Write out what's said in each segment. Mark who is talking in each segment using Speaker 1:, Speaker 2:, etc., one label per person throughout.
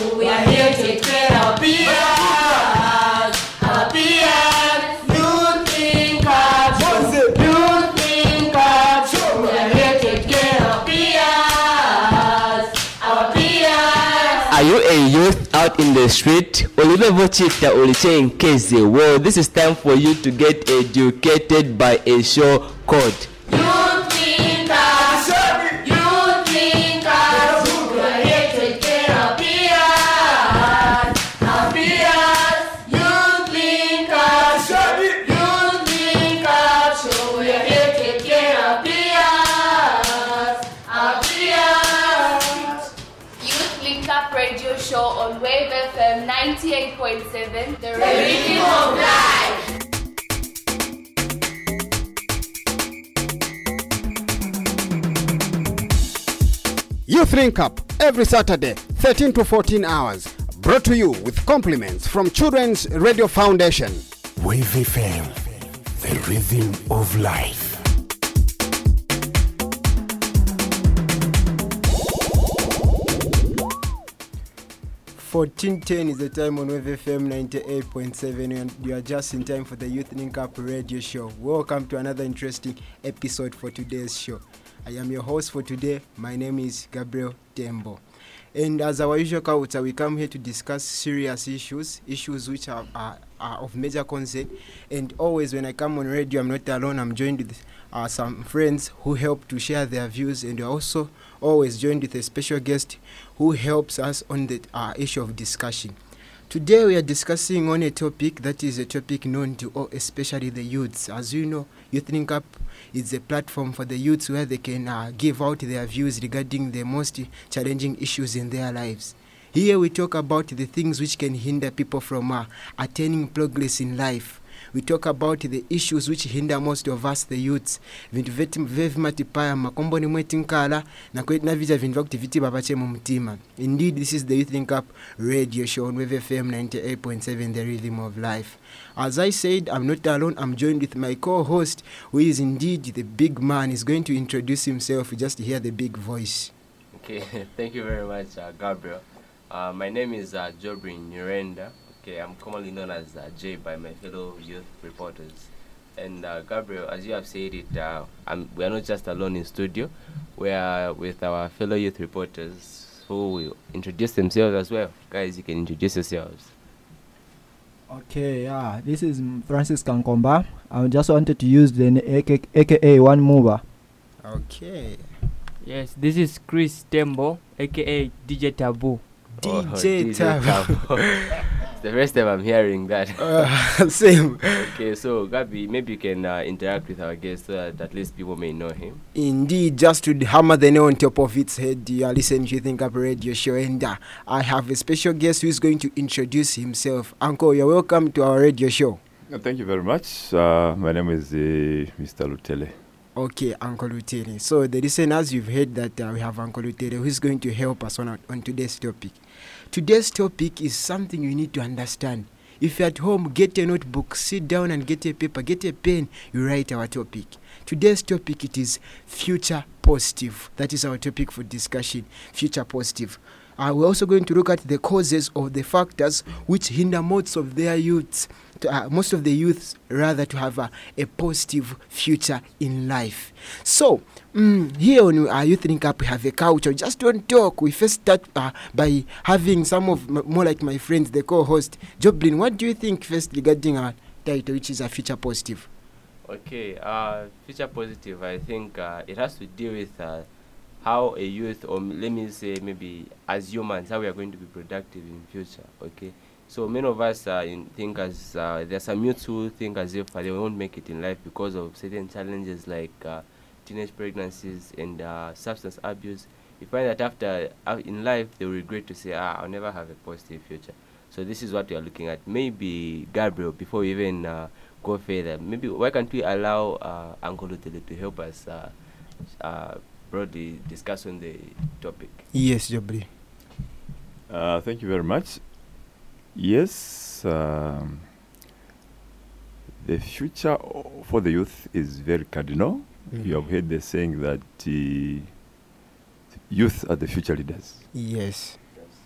Speaker 1: So we are here to take care of our peers. Our peers. Youth Link Up. Youth Link Up. So we are here to take care of. Our peers.
Speaker 2: Are you a youth out in the street? Olivevochita Oliche Well, this is time for you to get educated by a show called
Speaker 1: Youth
Speaker 3: Link Up
Speaker 4: every Saturday, 13 to 14 hours. Brought to you with compliments from Children's Radio Foundation.
Speaker 5: Wave FM, the rhythm of life.
Speaker 6: Fourteen ten is the time on Wave FM ninety eight point seven, and you are just in time for the Youth Link Up Radio Show. Welcome to another interesting episode for today's show. I am your host for today. My name is Gabriel Tembo. And as our usual culture, we come here to discuss serious issues, issues which are, are, are of major concern. And always, when I come on radio, I'm not alone. I'm joined with uh, some friends who help to share their views, and also always joined with a special guest who helps us on the uh, issue of discussion. Today, we are discussing on a topic that is a topic known to all, especially the youths. As you know, Youth Link Up is a platform for the youths where they can uh, give out their views regarding the most challenging issues in their lives. Here we talk about the things which can hinder people from uh, attaining progress in life. We talk about the issues which hinder most of us the youths. Vintu veti- vevimati paya makomboni mwetu nkala na kwetu navita vintu vakuti vitiba pache mu mtima. Indeed this is the youth link up radio show on wave fm 98.7 the rhythm of life. As i said i'm not alone. I'm joined with my co-host who is indeed the big man. He's going to introduce himself. Just hear the big voice.
Speaker 2: Okay, thank you very much, uh, Gabriel. Uh, my name is uh, Jobrin Nurenda. Okay, I'm commonly known as uh, Jay by my fellow youth reporters. And uh, Gabriel, as you have said it, uh, I'm, we are not just alone in studio. We are with our fellow youth reporters who will introduce themselves as well. Guys, you can introduce yourselves.
Speaker 7: Okay, yeah, this is M- Francis Kankomba. I just wanted to use the na- AK, AKA One Mover.
Speaker 6: okay
Speaker 8: Yes, this is Chris Tembo, aka DJ Taboo.
Speaker 2: Oh,
Speaker 6: DJ Tab.
Speaker 2: Tab. it's the first time I'm hearing that.
Speaker 6: uh, same
Speaker 2: okay, so Gabi, maybe you can uh, interact with our guest so that at least people may know him.
Speaker 6: Indeed, just to hammer the nail on top of its head, you are listening to Link Up Radio Show, and uh, I have a special guest who is going to introduce himself. Uncle, you're welcome to our radio show.
Speaker 9: Thank you very much. Uh, my name is uh, Mr. Lutele.
Speaker 6: Okay, Uncle Lutere. So, the listeners, you've heard that uh, we have Uncle Lutere who is going to help us on, on today's topic. Today's topic is something you need to understand. If you're at home, get a notebook, sit down and get a paper, get a pen, you write our topic. Today's topic it is future positive. That is our topic for discussion. Future positive. Uh, we're also going to look at the causes of the factors which hinder most of their youths, to, uh, most of the youths rather to have a, a positive future in life. So mm, here on our Youth Link Up, we have a culture. Just don't talk. We first start uh, by having some of m- more like my friends, the co-host Joblin. What do you think first regarding our title, which is a future positive?
Speaker 2: Okay, uh, future positive. I think uh, it has to deal with uh, how a youth, or let me say maybe as humans, how we are going to be productive in future. Okay, so many of us uh, in, think as uh, there are some youths who think as if uh, they won't make it in life because of certain challenges like uh, teenage pregnancies and uh, substance abuse. You find that after uh, in life they will regret to say, ah, I'll never have a positive future. So this is what we are looking at. Maybe Gabriel, before we even uh, go further, maybe why can't we allow uh, Uncle Lutele to help us uh, uh, broadly discuss on the topic?
Speaker 6: Yes, Joblin.
Speaker 9: Uh, thank you very much. Yes, um, the future for the youth is very cardinal. You have heard the saying that uh, youth are the future leaders.
Speaker 6: Yes.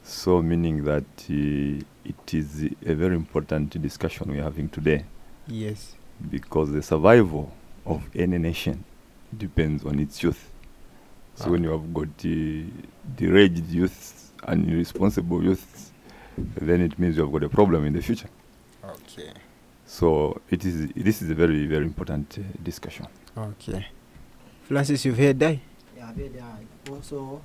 Speaker 9: So, meaning that uh, it is a very important discussion we're having today
Speaker 6: Yes.
Speaker 9: because the survival of any nation depends on its youth. So, when you have got uh, deranged youth and irresponsible youth, then it means you have got a problem in the future.
Speaker 6: Okay.
Speaker 9: So, it is this is a very very important uh, discussion.
Speaker 6: Okay. Francis, you've heard that?
Speaker 7: Yeah, but, uh, also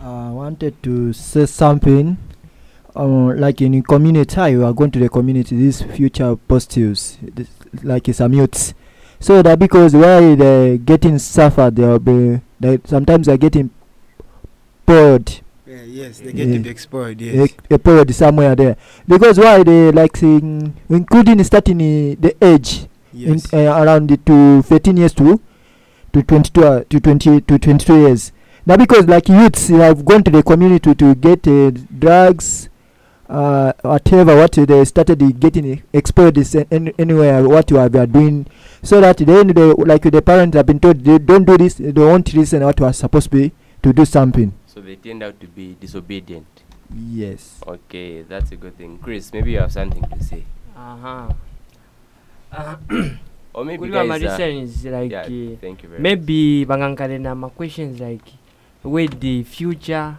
Speaker 7: I wanted to say something. Uh, like in a community, how you are going to the community, these future positives, this, like some youths. So that because while they're getting suffered, they'll be they sometimes they're getting bored
Speaker 6: Yeah, yes, they get
Speaker 7: Yeah.
Speaker 6: to be exposed. Yes.
Speaker 7: a, a period somewhere there because why they like saying including starting uh, the age in, uh, around the to 13 years to to 22 uh, to 20 to 22 years now because like youths have gone to the community to get uh, drugs uh, whatever what they started getting exposed is any, anywhere what you are, they are doing so that then they like the parents have been told they don't do this they won't listen what was supposed to be to do something
Speaker 2: So they turned out to be disobedient.
Speaker 7: yes
Speaker 2: Okay, that's a good thing. Chris, maybe you have something to say.
Speaker 8: Uh-huh. Uh,
Speaker 2: Or maybe guys, uh,
Speaker 8: Marisa is like
Speaker 2: yeah,
Speaker 8: uh,
Speaker 2: thank you very
Speaker 8: maybe bangangale my ma questions like with the future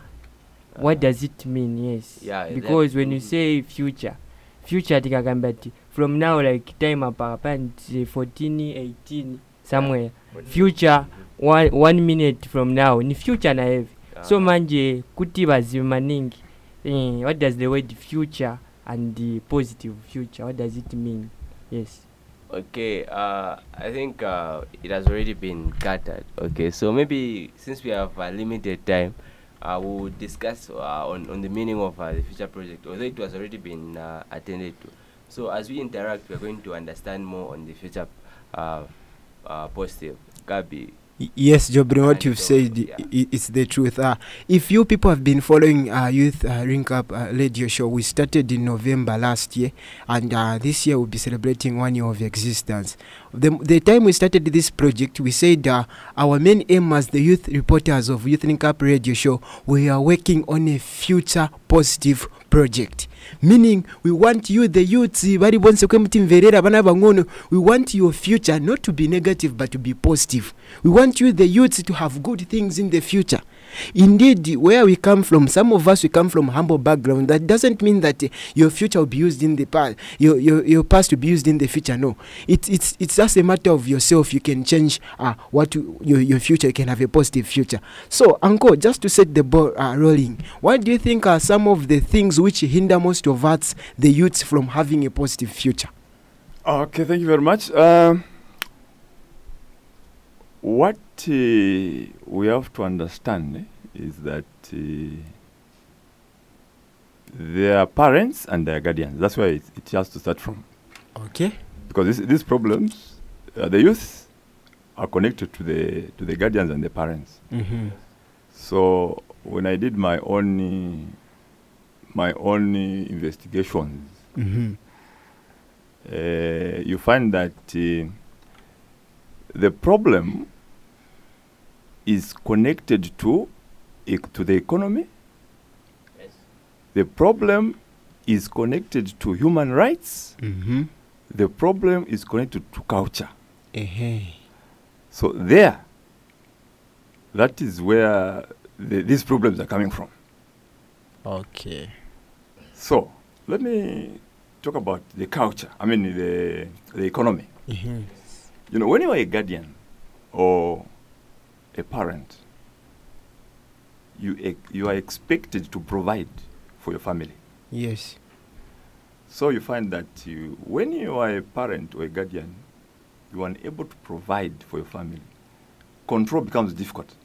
Speaker 8: what does it mean yes
Speaker 2: Yeah,
Speaker 8: because when you
Speaker 2: mhm.
Speaker 8: say future future tikagamba ti from now like time apa apa nti 14 18 somewhere
Speaker 2: yeah.
Speaker 8: future one, one minute from now ni future na hivi so manje kuti bazibu maningi eh, what does the word future and the positive future what does it mean yes
Speaker 2: Okay, uh, I think uh, it has already been catered. Okay, so maybe since we have a limited time, uh, we'll discuss uh, on, on the meaning of uh, the future project, although it was already been uh, attended to. So as we interact, we're going to understand more on the future uh, uh, positive. Gabi,
Speaker 6: Yes, Jobrin, what you've said,
Speaker 2: yeah.
Speaker 6: i- i- it's the truth. Uh, if you people have been following uh, Youth uh, Ring Up uh, Radio Show, we started in November last year, and uh, this year we'll be celebrating one year of existence. The, the time we started this project, we said uh, our main aim as the youth reporters of Youth Ring Up Radio Show, we are working on a future positive project. Meaning, we want you, the youths, bari bonse kwe mutimverera bana bangono, we want your future not to be negative but to be positive. We want you, the youths, to have good things in the future. Indeed, where we come from, some of us we come from humble background. That doesn't mean that uh, your future will be used in the past, your, your, your past will be used in the future. No, it's it's it's just a matter of yourself. You can change uh, what you, your your future. You can have a positive future. So, Uncle, just to set the ball uh, rolling, what do you think are some of the things which hinder most of us, the youths, from having a positive future?
Speaker 9: Okay, thank you very much. Um, what uh, we have to understand eh, is that uh, their parents and their guardians. That's where it, it has to start from.
Speaker 6: Okay.
Speaker 9: Because this, these problems, uh, the youth are connected to the to the guardians and the parents.
Speaker 6: Mm-hmm.
Speaker 9: So when I did my own uh, my own uh, investigations,
Speaker 6: Mm-hmm.
Speaker 9: uh, you find that the problem is connected to ec- to the economy. Yes. The problem is connected to human rights.
Speaker 6: Mm-hmm.
Speaker 9: The problem is connected to culture.
Speaker 6: Uh-huh.
Speaker 9: So there, that is where the, these problems are coming from.
Speaker 6: Okay.
Speaker 9: So let me talk about the culture. I mean the the economy.
Speaker 6: Mm-hmm.
Speaker 9: You know, when you are a guardian or a parent, you ex- you are expected to provide for your family.
Speaker 6: Yes.
Speaker 9: So you find that you, when you are a parent or a guardian, you are unable to provide for your family. Control becomes difficult.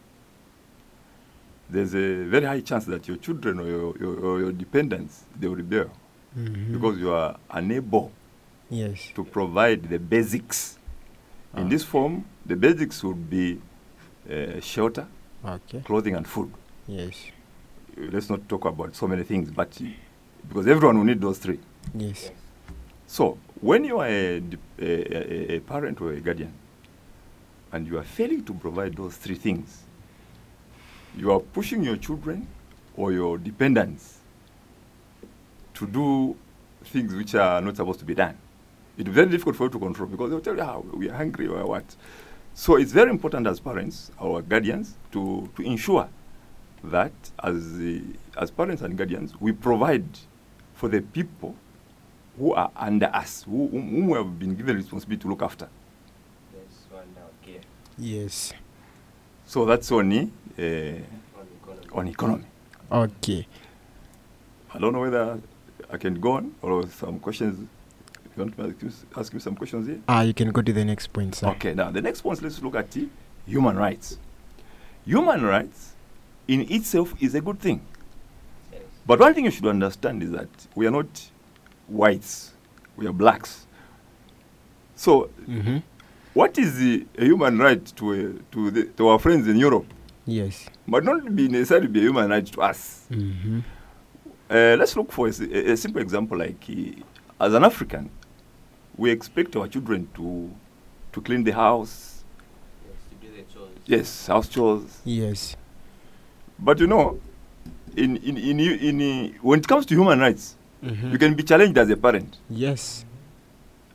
Speaker 9: There's a very high chance that your children or your, your, or your dependents they will rebel
Speaker 6: Mm-hmm.
Speaker 9: because you are unable
Speaker 6: yes.
Speaker 9: to provide the basics. In
Speaker 6: Ah.
Speaker 9: this form, the basics would be uh, shelter,
Speaker 6: Okay.
Speaker 9: clothing, and food.
Speaker 6: Yes.
Speaker 9: Let's not talk about so many things, but because everyone will need those three.
Speaker 6: Yes.
Speaker 9: So, when you are a, a, a, a parent or a guardian, and you are failing to provide those three things, you are pushing your children or your dependents to do things which are not supposed to be done. It's very difficult for you to control because they'll tell you how we are hungry or what. So it's very important as parents, our guardians, to, to ensure that as, the, as parents and guardians, we provide for the people who are under us, who, whom we have been given responsibility to look after.
Speaker 6: Yes
Speaker 9: So that's only uh,
Speaker 2: On economy.
Speaker 9: on economy.
Speaker 6: okay
Speaker 9: I don't know whether I can go on or some questions. You want to ask you, ask you some questions here?
Speaker 6: ah you can go to the next point sir
Speaker 9: Okay, now the next point, let's look at the human rights. Human rights in itself is a good thing.
Speaker 2: Yes.
Speaker 9: But one thing you should understand is that we are not whites, we are blacks. So,
Speaker 6: mm-hmm.
Speaker 9: what is the, a human right to, a, to, the, to our friends in Europe?
Speaker 6: yes
Speaker 9: But not be necessarily be a human right to us.
Speaker 6: mm-hmm.
Speaker 9: Uh, let's look for a simple example like uh, as an African, we expect our children to, to clean the house,
Speaker 2: Yes, to do the chores.
Speaker 9: yes, house chores.
Speaker 6: yes
Speaker 9: But you know, in, in, in, in, uh, when it comes to human rights,
Speaker 6: mm-hmm.
Speaker 9: you can be challenged as a parent.
Speaker 6: yes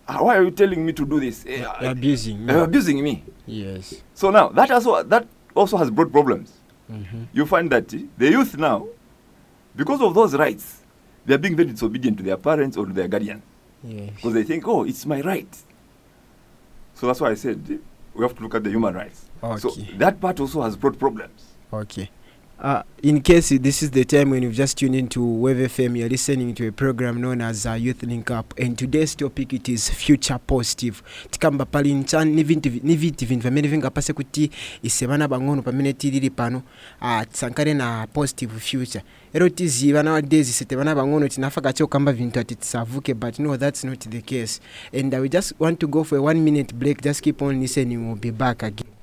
Speaker 9: Ah, why are you telling me to do this?
Speaker 6: You're
Speaker 9: ah,
Speaker 6: abusing
Speaker 9: You're abusing me.
Speaker 6: yes
Speaker 9: So now that also that also has brought problems.
Speaker 6: mm-hmm.
Speaker 9: You find that the youth now, because of those rights, they are being very disobedient to their parents or to their guardian
Speaker 6: yes
Speaker 9: because they think, oh, it's my right. So that's why I said we have to look at the human rights. So that part also has brought problems.
Speaker 6: Okay. Uh, in case this is the time when you've just tuned into Wave FM, you're listening to a program known as uh, Youth Link Up, and today's topic it is future positive. Tikamba pali nchan niviti vintu vamene vingapase kuti ise vana bang'ono pamene tilili pano uh, tisankale na positive future. Ero tiziva nowadays isete vana bang'ono tinafa kacho kamba vintu ati tisavuke, but no, that's not the case. And uh, we just want to go for a one minute break. Just keep on listening. We'll be back again.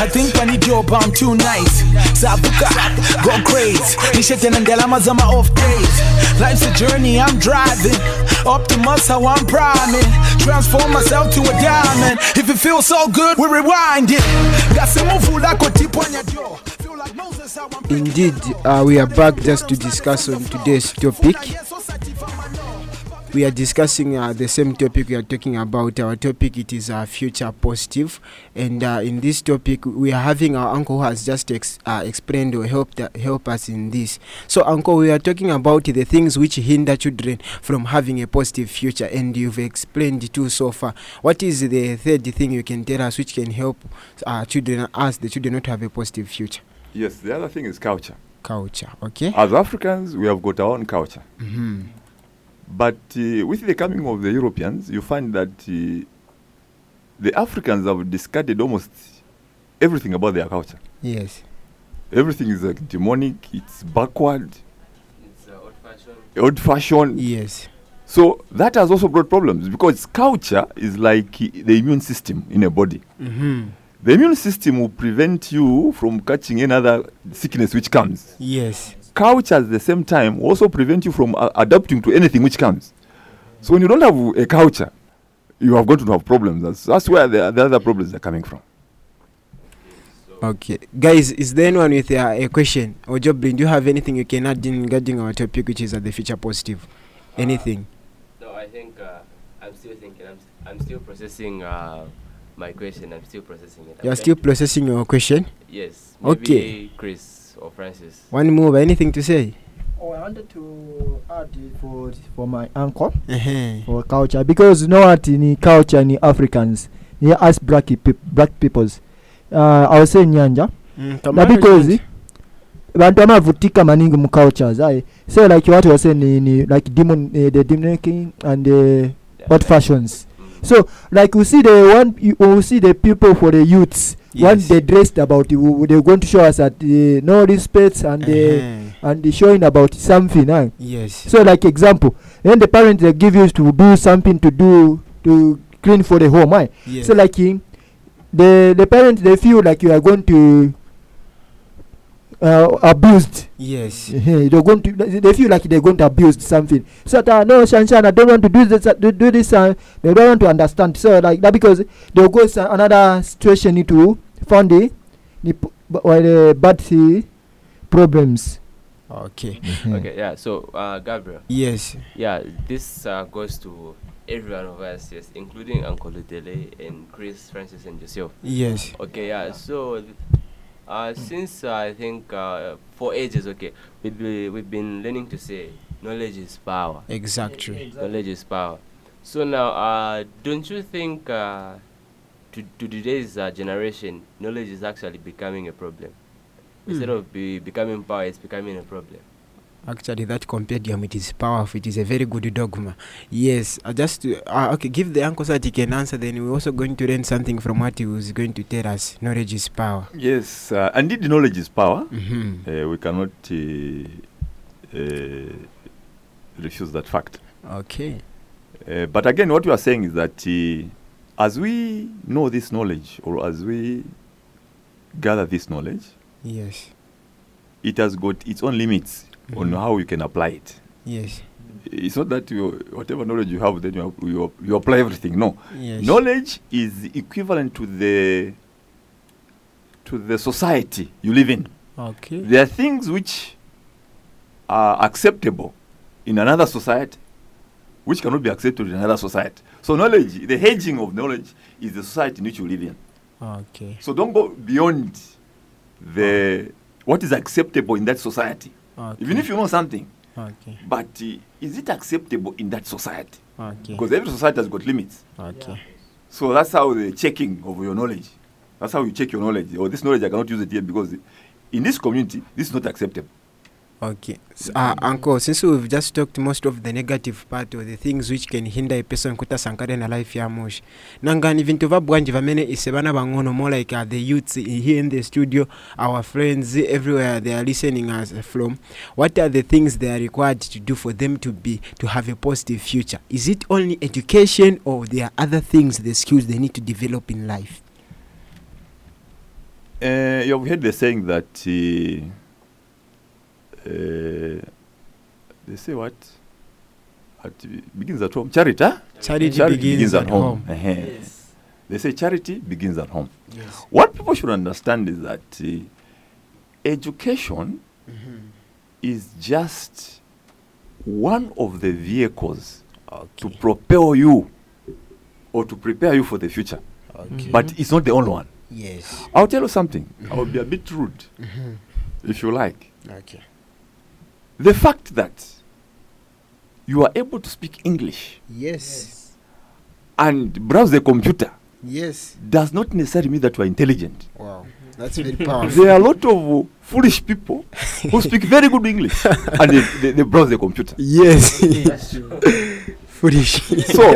Speaker 10: I think I need your bomb tonight. Sabuka, go crazy. Nishe tena ngalama za my off days. Life's a journey, I'm driving. Optimus, how I'm priming. Transform myself to a diamond. If it feels so good, we rewind it.
Speaker 6: Indeed, uh, we are back just to discuss on today's topic. We are discussing uh, the same topic we are talking about. Our topic it is uh, future positive, and uh, in this topic we are having our uncle who has just ex- uh, explained or helped help us in this. So, uncle, we are talking about the things which hinder children from having a positive future, and you've explained too so far. What is the third thing you can tell us which can help uh, children, us the children, not have a positive future?
Speaker 9: Yes, the other thing is culture.
Speaker 6: Culture, okay.
Speaker 9: As Africans, we have got our own culture.
Speaker 6: hmm
Speaker 9: But uh, with the coming of the Europeans, you find that uh, the Africans have discarded almost everything about their culture.
Speaker 6: Yes.
Speaker 9: Everything is like demonic, it's backward,
Speaker 2: It's uh, old fashioned.
Speaker 9: old fashioned.
Speaker 6: Yes.
Speaker 9: So that has also brought problems because culture is like uh, the immune system in a body.
Speaker 6: Mm-hmm.
Speaker 9: The immune system will prevent you from catching another sickness which comes.
Speaker 6: Yes.
Speaker 9: Culture at the same time also prevent you from uh, adapting to anything which comes. So when you don't have a culture, you are going to have problems. That's, that's where the, the other problems are coming from.
Speaker 6: Okay. Guys, is there anyone with uh, a question? Or Joblin, do you have anything you can add in regarding our topic, which is uh, the future positive? Anything?
Speaker 2: No, I think uh, I'm still thinking. I'm, s- I'm still processing uh, my question. I'm still processing it.
Speaker 6: You're
Speaker 2: okay?
Speaker 6: still processing your question?
Speaker 2: Yes.
Speaker 6: Okay.
Speaker 2: Chris or Francis.
Speaker 6: One move, anything to say?
Speaker 7: Oh, I wanted to add for for my uncle
Speaker 6: Uh-huh.
Speaker 7: for culture because you know what in culture in Africans, yeah, us black peop black peoples. Uh, I was saying nyanja
Speaker 6: Mm,
Speaker 7: na because bantu amavutika maningi mu cultures aye so like what was saying ni, ni like demon uh, the demonic and uh, yeah, what
Speaker 2: fashions.
Speaker 7: So like you see the one you see the people for the youths when
Speaker 6: Yes.
Speaker 7: they dressed about you they're going to show us that uh, no respect and uh,
Speaker 6: Uh-huh.
Speaker 7: and they showing about something huh?
Speaker 6: Yes.
Speaker 7: so like example then the parents they give you to do something to do to clean for the home why
Speaker 6: Yes.
Speaker 7: so like eh, the the parents they feel like you are going to uh, abused
Speaker 6: yes
Speaker 7: they're going to they feel like they're going to abuse something so that uh, no shanshan i don't want to do this uh, do, do this uh, they don't want to understand so like that because they'll go s- another situation into found the the or the bad problems
Speaker 6: okay
Speaker 2: Okay, yeah. So, uh, Gabriel.
Speaker 6: yes
Speaker 2: Yeah, this uh, goes to every one of us, yes, including Uncle Dele and Chris, Francis, and yourself.
Speaker 6: yes
Speaker 2: Okay, yeah. So, uh, since uh, I think uh, for ages, okay, we've be, we've been learning to say knowledge is power.
Speaker 6: exactly
Speaker 2: Knowledge is power. So now, uh, don't you think uh, to, to today's uh, generation, knowledge is actually becoming a problem? Instead
Speaker 6: Hmm.
Speaker 2: of be becoming power, it's becoming a problem.
Speaker 6: Actually, that compendium it is powerful. It is a very good dogma. Yes, uh, just to, uh, okay. Give the uncle so that he can answer. Then we're also going to learn something from what he was going to tell us. Knowledge is power.
Speaker 9: Yes, uh, indeed, knowledge is power.
Speaker 6: Mhm.
Speaker 9: Uh, we cannot uh, uh, refuse that fact.
Speaker 6: Okay.
Speaker 9: Uh, but again, what you are saying is that as we know this knowledge, or as we gather this knowledge,
Speaker 6: Yes.
Speaker 9: it has got its own limits on
Speaker 6: Mhm.
Speaker 9: how you can apply it.
Speaker 6: Yes.
Speaker 9: It's not that you, whatever knowledge you have, then you, you, you apply everything. No,
Speaker 6: Yes.
Speaker 9: knowledge is equivalent to the to the society you live in.
Speaker 6: Okay.
Speaker 9: There are things which are acceptable in another society, which cannot be accepted in another society. So knowledge, the hedging of knowledge, is the society in which you live in.
Speaker 6: Okay.
Speaker 9: So don't go beyond the what is acceptable in that society.
Speaker 6: Okay.
Speaker 9: Even if you know something,
Speaker 6: Okay.
Speaker 9: but uh, is it acceptable in that society?
Speaker 6: Okay.
Speaker 9: Because every society has got limits.
Speaker 6: Okay.
Speaker 9: So that's how the checking of your knowledge. That's how you check your knowledge. Or this knowledge I cannot use it here because in this community this is not acceptable.
Speaker 6: Okay. So, uh, uncle, since we've just talked most of the negative part or the things which can hinder a person kutasankara na life ya moshi nangani vintu vabwanji vamene ise vana vang'ono more like uh, the youths here in the studio our friends everywhere they are listening us from. What are the things they are required to do for them to be to have a positive future? Is it only education or there are other things the skills they need to develop in life?
Speaker 9: Uh, you've heard the saying that uh, uh, they say what? At, begins at home. Charity, huh?
Speaker 6: Charity begins at home.
Speaker 9: Uh-huh. They say charity begins at home.
Speaker 6: Yes.
Speaker 9: What people should understand is that uh, education is just one of the vehicles to propel you or to prepare you for the future.
Speaker 6: Okay.
Speaker 9: But it's not the only one.
Speaker 6: Yes.
Speaker 9: I'll tell you something. I'll be a bit rude,
Speaker 6: Mhm.
Speaker 9: if you like.
Speaker 6: Okay.
Speaker 9: The fact that you are able to speak English
Speaker 6: Yes.
Speaker 9: and browse the computer
Speaker 6: Yes.
Speaker 9: does not necessarily mean that you are intelligent.
Speaker 6: Wow. That's very powerful.
Speaker 9: There are a lot of uh, foolish people who speak very good English and they, they, they browse the computer.
Speaker 6: Yes. Foolish.
Speaker 9: So,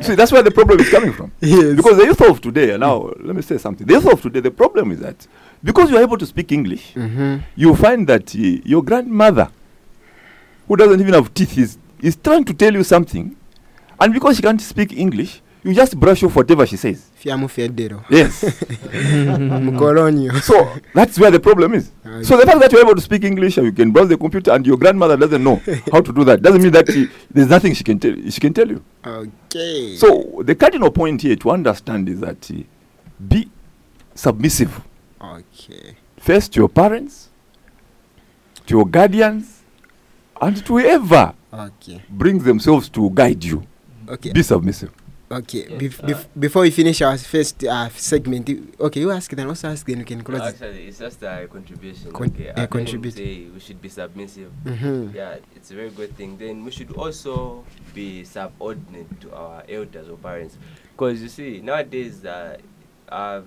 Speaker 9: see, that's where the problem is coming from.
Speaker 6: Yes.
Speaker 9: Because the youth of today, and now let me say something. The youth of today, the problem is that because you are able to speak English,
Speaker 6: Mhm.
Speaker 9: you find that uh, your grandmother, who doesn't even have teeth, is, is trying to tell you something, and because she can't speak English, you just brush off whatever she says.
Speaker 6: Fiamu federo.
Speaker 9: Yes. So that's where the problem is.
Speaker 6: Okay.
Speaker 9: So the fact that you're able to speak English and you can browse the computer and your grandmother doesn't know how to do that doesn't mean that she, there's nothing she can tell she can tell you.
Speaker 6: Okay.
Speaker 9: So the cardinal point here to understand is that uh, be submissive
Speaker 6: Okay.
Speaker 9: first to your parents, to your guardians, and to ever
Speaker 6: Okay.
Speaker 9: brings themselves to guide you.
Speaker 6: Okay.
Speaker 9: Be submissive.
Speaker 6: Okay. Bef- bef- before we finish our first uh, segment, you- okay, you ask then also ask then we can close. it.
Speaker 2: Actually, it's just a contribution.
Speaker 6: Con-
Speaker 2: okay,
Speaker 6: yeah, contribute.
Speaker 2: say we should be submissive.
Speaker 6: Mhm.
Speaker 2: Yeah, it's a very good thing. Then we should also be subordinate to our elders or parents, because you see nowadays, uh, uh,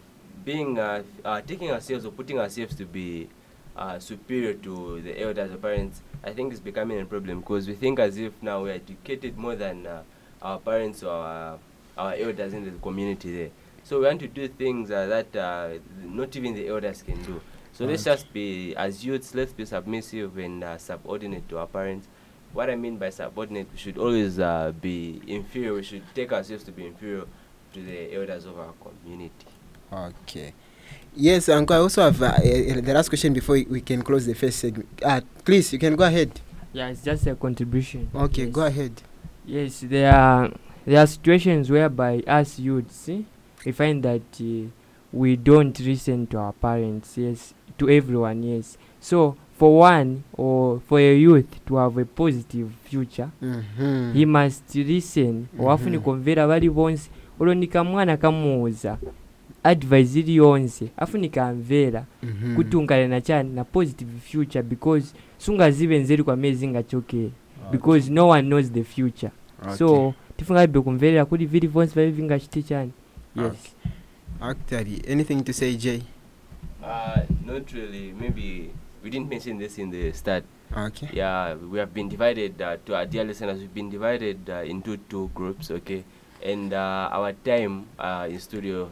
Speaker 2: being uh, uh, taking ourselves or putting ourselves to be uh, superior to the elders or parents, I think is becoming a problem because we think as if now we're educated more than uh, our parents or our, our elders in the community there. So we want to do things uh, that uh, not even the elders can do. So let's just be, as youths, let's be submissive and uh, subordinate to our parents what I mean by subordinate, we should always uh, be inferior. We should take ourselves to be inferior to the elders of our community.
Speaker 6: Okay. Yes, Uncle, I also have uh, uh, the last question before we- can close the first segment. Uh, please, you can go ahead.
Speaker 8: Yeah, it's just a contribution.
Speaker 6: Okay,
Speaker 8: Yes.
Speaker 6: go ahead.
Speaker 8: Yes, there are there are situations whereby us youths eh, we find that uh, we don't listen to our parents. Yes, to everyone. Yes. So for one or for a youth to have a positive future,
Speaker 6: Mhm.
Speaker 8: he must listen owafuna
Speaker 6: Mhm.
Speaker 8: kumvera bali bonse olondika nikamwana kamuuza advice iliyonse afunika amvera
Speaker 6: Mhm.
Speaker 8: kuti ungalena chani na positive future because sungazive nzeri kwamezi ngachokera because no one knows the future so tifungalibe kumverera kuti vili vonse vali vingachite chani yes
Speaker 6: Actually, anything to say, Jay?
Speaker 2: Uh, not really. Maybe we didn't mention this in the start.
Speaker 6: Okay.
Speaker 2: Yeah, we have been divided uh, to our dear listeners. We've been divided uh, into two groups. Okay, and uh, our time uh, in studio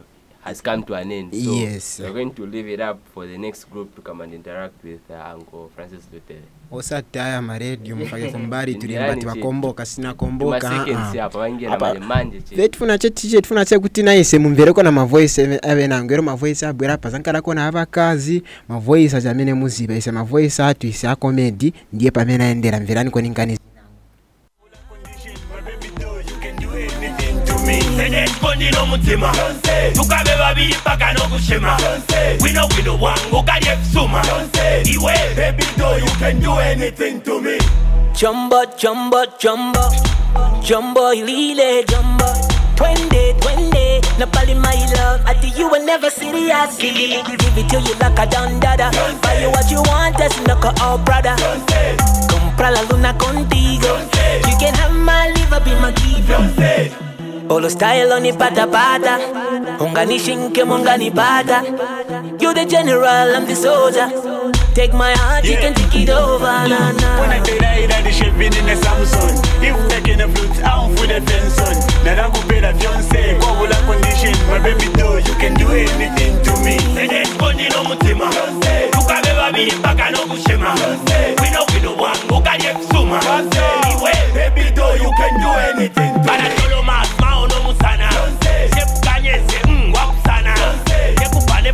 Speaker 2: has come to an end. So
Speaker 6: Yes.
Speaker 2: we're going to leave it up for the next group to come and interact with uh, Uncle Francis Lutere.
Speaker 6: osati aya maredio mufake kumbali tulimba tivakomboka sina
Speaker 2: Tuma
Speaker 6: komboka
Speaker 2: seconds
Speaker 6: ah, ah.
Speaker 2: manje che.
Speaker 6: tiche tifuna che kuti naise mumvereko na mavoice avenango ero mavoice abwera apa zankalako na avakazi mavoice aja amene muziva ise mavoice atu ise akomedi ndiye pamene ayendera mverani koninkani
Speaker 11: ndino mutima tukabe babiri paka nokushema wino wino wangu kalye kusuma iwe baby doll you can do anything to me
Speaker 12: Jumbo, jumbo, jumbo, jumbo, lile, jumbo. Twende, twende, napali my love. I think you will never serious. Give it, give it till you like a dandada. Buy you what you want, that's knock oh brother. Compra la luna contigo. You can have my liver, be my giver. Polo style on pata pata. Unganishi nke mongani pata. You the general, I'm the soldier. Take my heart, you can take it over. Nah, nah.
Speaker 11: When I say that, that the shaving in the Samsung. If taking a flute, I'm with the fence on Now I'm going to fiance, go with a condition. My baby doll, you can do anything to me. Enespondi no mutima Tukabe babiri paka no kushema. Wino wino wangu kalye kusuma Iwe, baby doll, you can do anything to me. Panatolo mas, mao no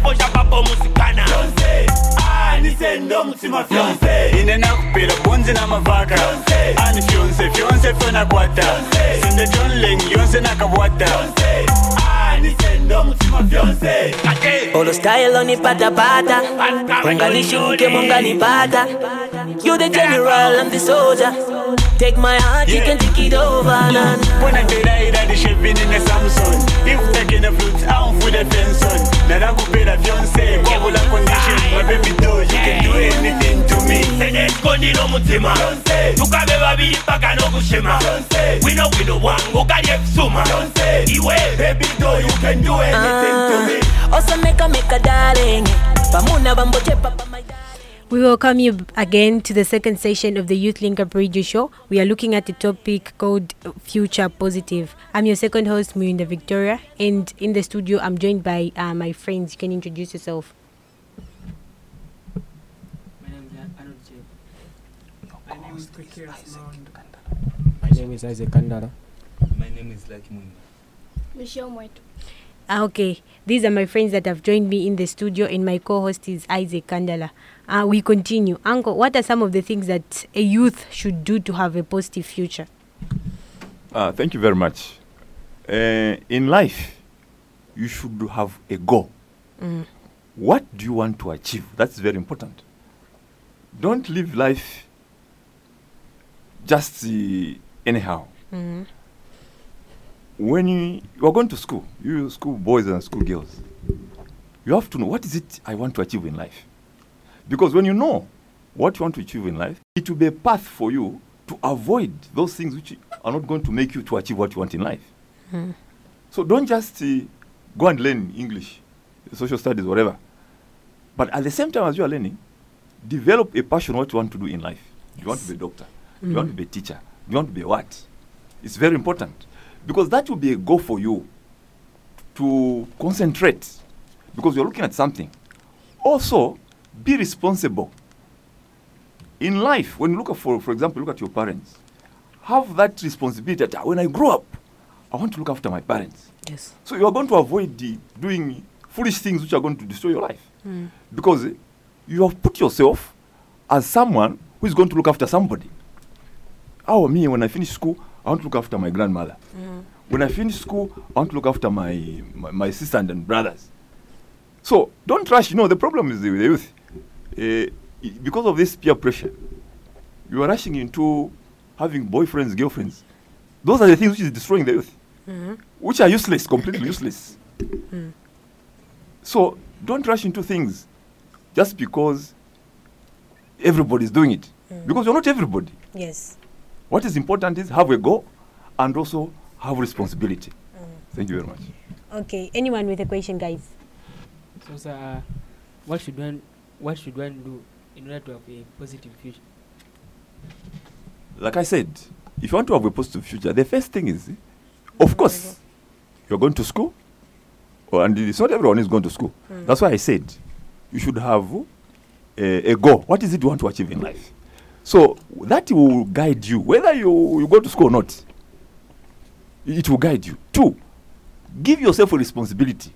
Speaker 11: Shekupane posha papo musikana Ah, nisendo mutima fiance ine nakupera bonzi namavhaka ani fiance fiance fenakwata sende jonling yonse nakabwata Ah, nisendo mutima fiance
Speaker 12: Polo style on pata. Pata. Unganishi nke mongani pata. You the general, I'm the soldier. Take my heart, you can take it over. Nah, nah.
Speaker 11: When I say that, that the shaving in the Samsung. If taking a flute, I'm with the fence on. Now I'm going fiance, go with a condition? My baby doll, you can do anything to me. Enespondi no mutima. Tukabe babiri paka no kushema Wino wino wangu kalye kusuma Iwe, baby doll, you can do anything to me.
Speaker 12: Ah, Also make a make a darling. Pamuna bamboche papa my
Speaker 13: We welcome you again to the second session of the Youth Link Up Radio Show. We are looking at the topic called Future Positive. I'm your second host, Muinda Victoria, and in the studio, I'm joined by uh, my friends. You can introduce yourself.
Speaker 14: My name is Isaac Kandala. My name is Isaac Kandara.
Speaker 15: My name is Lucky Mwinga.
Speaker 13: Michelle Mwetu. Ah, okay, these are my friends that have joined me in the studio, and my co host is Isaac Kandala. Uh, we continue. Uncle, what are some of the things that a youth should do to have a positive future?
Speaker 9: Uh, thank you very much. Uh, in life, you should have a goal.
Speaker 13: Mm.
Speaker 9: What do you want to achieve? That's very important. Don't live life just uh, anyhow.
Speaker 13: Mhm.
Speaker 9: When you, you are going to school, you school boys and school girls, you have to know what is it I want to achieve in life. Because when you know what you want to achieve in life, it will be a path for you to avoid those things which are not going to make you to achieve what you want in life.
Speaker 13: Mm.
Speaker 9: So don't just uh, go and learn English, social studies, whatever. But at the same time as you are learning, develop a passion what you want to do in life. You want to be a doctor. You want to be a teacher. You want to be a what? It's very important because that will be a goal for you to concentrate because you're looking at something. Also, be responsible. in life, when you look at, for, for example, look at your parents, have that responsibility that ah, when I grow up, I want to look after my parents.
Speaker 13: Yes.
Speaker 9: So you are going to avoid the, doing foolish things which are going to destroy your life.
Speaker 13: Mm.
Speaker 9: Because eh, you have put yourself as someone who is going to look after somebody. Oh, me, when I finish school, I want to look after my grandmother.
Speaker 13: Mm.
Speaker 9: When I finish school, I want to look after my, my, my sister and brothers. So don't rush. You know, the problem is with the youth. Uh, because of this peer pressure, you are rushing into having boyfriends, girlfriends. Those are the things which is destroying the youth,
Speaker 13: Mhm.
Speaker 9: which are useless, completely useless.
Speaker 13: Mm.
Speaker 9: So don't rush into things just because everybody is doing it.
Speaker 13: Mm.
Speaker 9: Because you're not everybody.
Speaker 13: Yes.
Speaker 9: What is important is have a goal and also have responsibility.
Speaker 13: Mm.
Speaker 9: Thank you very much.
Speaker 13: Okay. Anyone with a question, guys?
Speaker 14: So, sir, uh, what should one what should one do in order to have a positive future?
Speaker 9: Like I said, if you want to have a positive future, the first thing is, of course, you're going to school, or, and it's not everyone is going to school.
Speaker 13: Mm.
Speaker 9: That's why I said you should have a, a goal. What is it you want to achieve in life? So that will guide you, whether you, you go to school or not. It will guide you. Two, give yourself a responsibility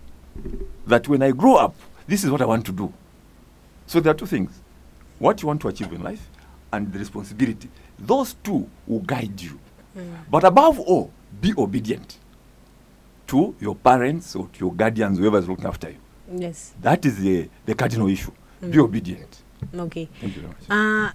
Speaker 9: that when I grow up, this is what I want to do. So there are two things what you want to achieve in life and the responsibility. Those two will guide you. But above all, be obedient to your parents or to your guardians, whoever is looking after you.
Speaker 13: Yes.
Speaker 9: That is the, the cardinal issue. Be
Speaker 13: Mm.
Speaker 9: obedient.
Speaker 13: Okay.
Speaker 9: Thank you very much.
Speaker 13: Uh,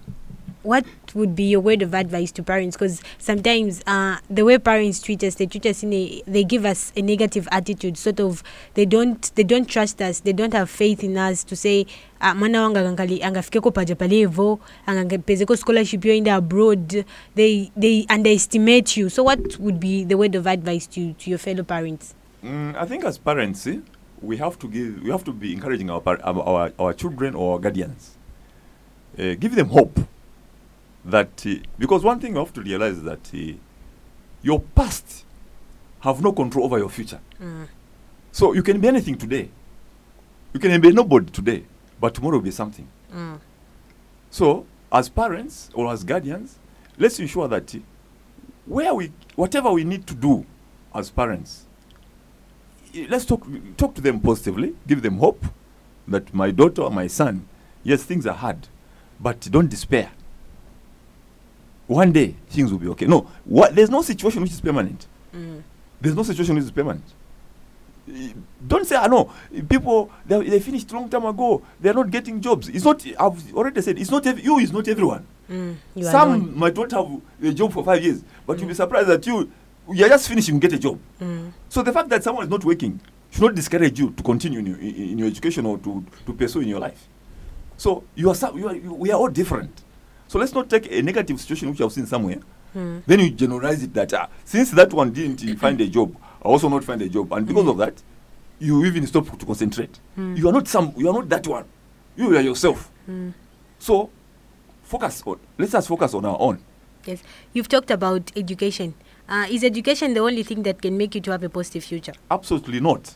Speaker 13: what would be your word of advice to parents? Because sometimes uh, the way parents treat us, they treat us in a, they give us a negative attitude. Sort of, they don't, they don't trust us. They don't have faith in us to say, ah, mwana wangu angali angafikeko paja palevo, angapezeko scholarship yoenda abroad. They, they underestimate you. So, what would be the word of advice to to your fellow parents?
Speaker 9: Mm, I think as parents, eh, we have to give, we have to be encouraging our par- our, our, our children or our guardians. Uh, give them hope that uh, because one thing you have to realize is that uh, your past have no control over your future.
Speaker 13: Mm.
Speaker 9: So you can be anything today. You can be nobody today, but tomorrow will be something.
Speaker 13: Mm.
Speaker 9: So, as parents or as guardians, let's ensure that uh, where we, whatever we need to do as parents, eh, let's talk, talk to them positively, give them hope that my daughter or my son, yes, things are hard, but don't despair. One day things will be okay. No, what, there's no situation which is permanent.
Speaker 13: Mm.
Speaker 9: There's no situation which is permanent. Don't say, I know, people, they, they finished long time ago, they're not getting jobs. It's not, I've already said, it's not, ev- you is not everyone.
Speaker 13: Mm.
Speaker 9: Some might not have a job for five years, but you'll be surprised that you, you're just finishing, get a job.
Speaker 13: Mm.
Speaker 9: So the fact that someone is not working should not discourage you to continue in your, in your education or to, to pursue in your life. So you are, you are, you, we are all different. So let's not take a negative situation which you have seen somewhere.
Speaker 13: Mm.
Speaker 9: Then you generalize it that ah, since that one didn't uh, find a job, I also not find a job, and because of that, you even stop to concentrate.
Speaker 13: Mm.
Speaker 9: You are not some. You are not that one. You are yourself.
Speaker 13: Mm.
Speaker 9: So focus on. Let's just focus on our own.
Speaker 13: Yes, you've talked about education. Uh, is education the only thing that can make you to have a positive future?
Speaker 9: Absolutely not.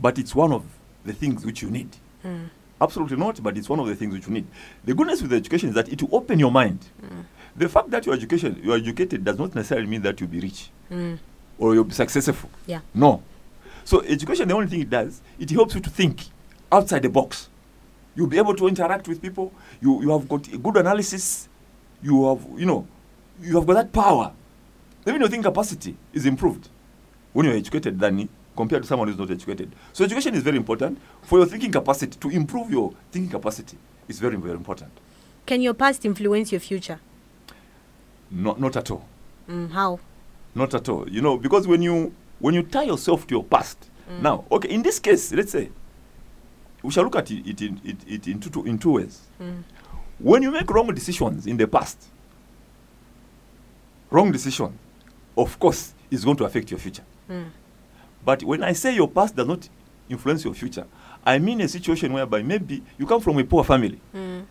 Speaker 9: But it's one of the things which you need.
Speaker 13: Mm.
Speaker 9: Absolutely not, but it's one of the things which you need. The goodness with education is that it will open your mind. The fact that you're education, you're educated does not necessarily mean that you'll be rich
Speaker 13: Mm.
Speaker 9: or you'll be successful.
Speaker 13: Yeah.
Speaker 9: No. So education, the only thing it does, it helps you to think outside the box. You'll be able to interact with people. You you have got a good analysis. You have you know, you have got that power. Even your thinking capacity is improved when you're educated than compared to someone who's not educated. So education is very important for your thinking capacity to improve your thinking capacity. is very very important.
Speaker 13: Can your past influence your future?
Speaker 9: Not not at all.
Speaker 13: Mm, how?
Speaker 9: Not at all. You know, because when you when you tie yourself to your past,
Speaker 13: Mm.
Speaker 9: now, okay, in this case, let's say, we shall look at it, it, in, it, it in, two, in two ways.
Speaker 13: Mm.
Speaker 9: When you make wrong decisions in the past, wrong decision, of course, is going to affect your future. But when I say your past does not influence your future, I mean a situation whereby maybe you come from a poor family.
Speaker 13: Mm.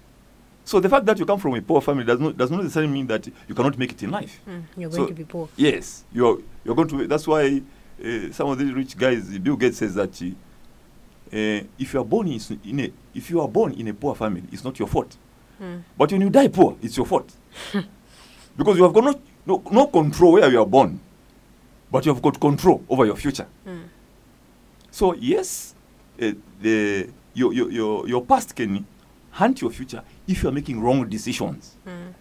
Speaker 9: So the fact that you come from a poor family does not does not necessarily mean that you cannot make it in life.
Speaker 13: Mm. You're going
Speaker 9: So,
Speaker 13: to be poor.
Speaker 9: Yes, you're you're going to. That's why uh, some of these rich guys, Bill Gates says that uh, if you are born in, in a if you are born in a poor family, it's not your fault.
Speaker 13: Mm.
Speaker 9: But when you die poor, it's your fault. because you have got no, no, no control where you are born, but you have got control over your future.
Speaker 13: Mm.
Speaker 9: So yes, uh, the your, your your your past can haunt your future if you are making wrong decisions.
Speaker 13: Mm.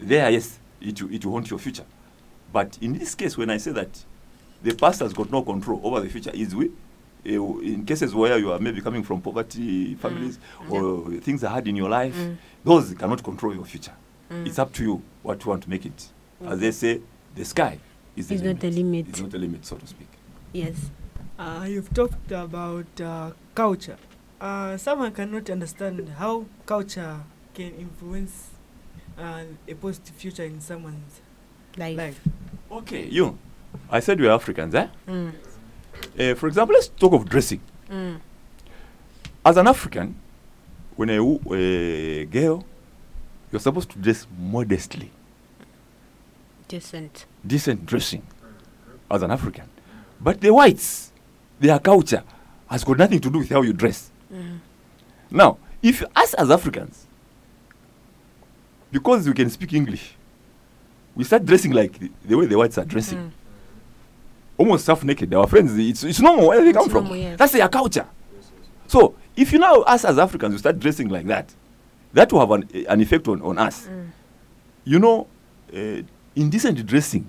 Speaker 9: There, yes, it will, it will haunt your future. But in this case, when I say that the past has got no control over the future, is we. Uh, in cases where you are maybe coming from poverty families or things are hard in your life,
Speaker 13: Mm.
Speaker 9: those cannot control your future.
Speaker 13: Mm.
Speaker 9: It's up to you what you want to make it. As they say, the sky is the
Speaker 13: It's
Speaker 9: limit.
Speaker 13: not the limit.
Speaker 9: It's not the limit, so to speak.
Speaker 13: Yes.
Speaker 16: Uh, you've talked about uh, culture. Uh, someone cannot understand how culture can influence uh, a positive future in someone's
Speaker 13: life.
Speaker 9: Okay, you. I said we're Africans, eh?
Speaker 13: Mm.
Speaker 9: Uh, for example, let's talk of dressing.
Speaker 13: Mm.
Speaker 9: As an African, when a, a girl, you're supposed to dress modestly,
Speaker 13: Decent.
Speaker 9: decent dressing, as an African. But the whites, their culture has got nothing to do with how you dress.
Speaker 13: Mm.
Speaker 9: Now, if you us as Africans, because we can speak English, we start dressing like the, the way the whites are dressing,
Speaker 13: Mm.
Speaker 9: almost half naked. Our friends, it's, it's normal where they
Speaker 13: It's
Speaker 9: come from.
Speaker 13: normal, yes.
Speaker 9: That's their culture. So, if you now, us as Africans, you start dressing like that, that will have an, an effect on, on us.
Speaker 13: Mm.
Speaker 9: You know, uh, indecent dressing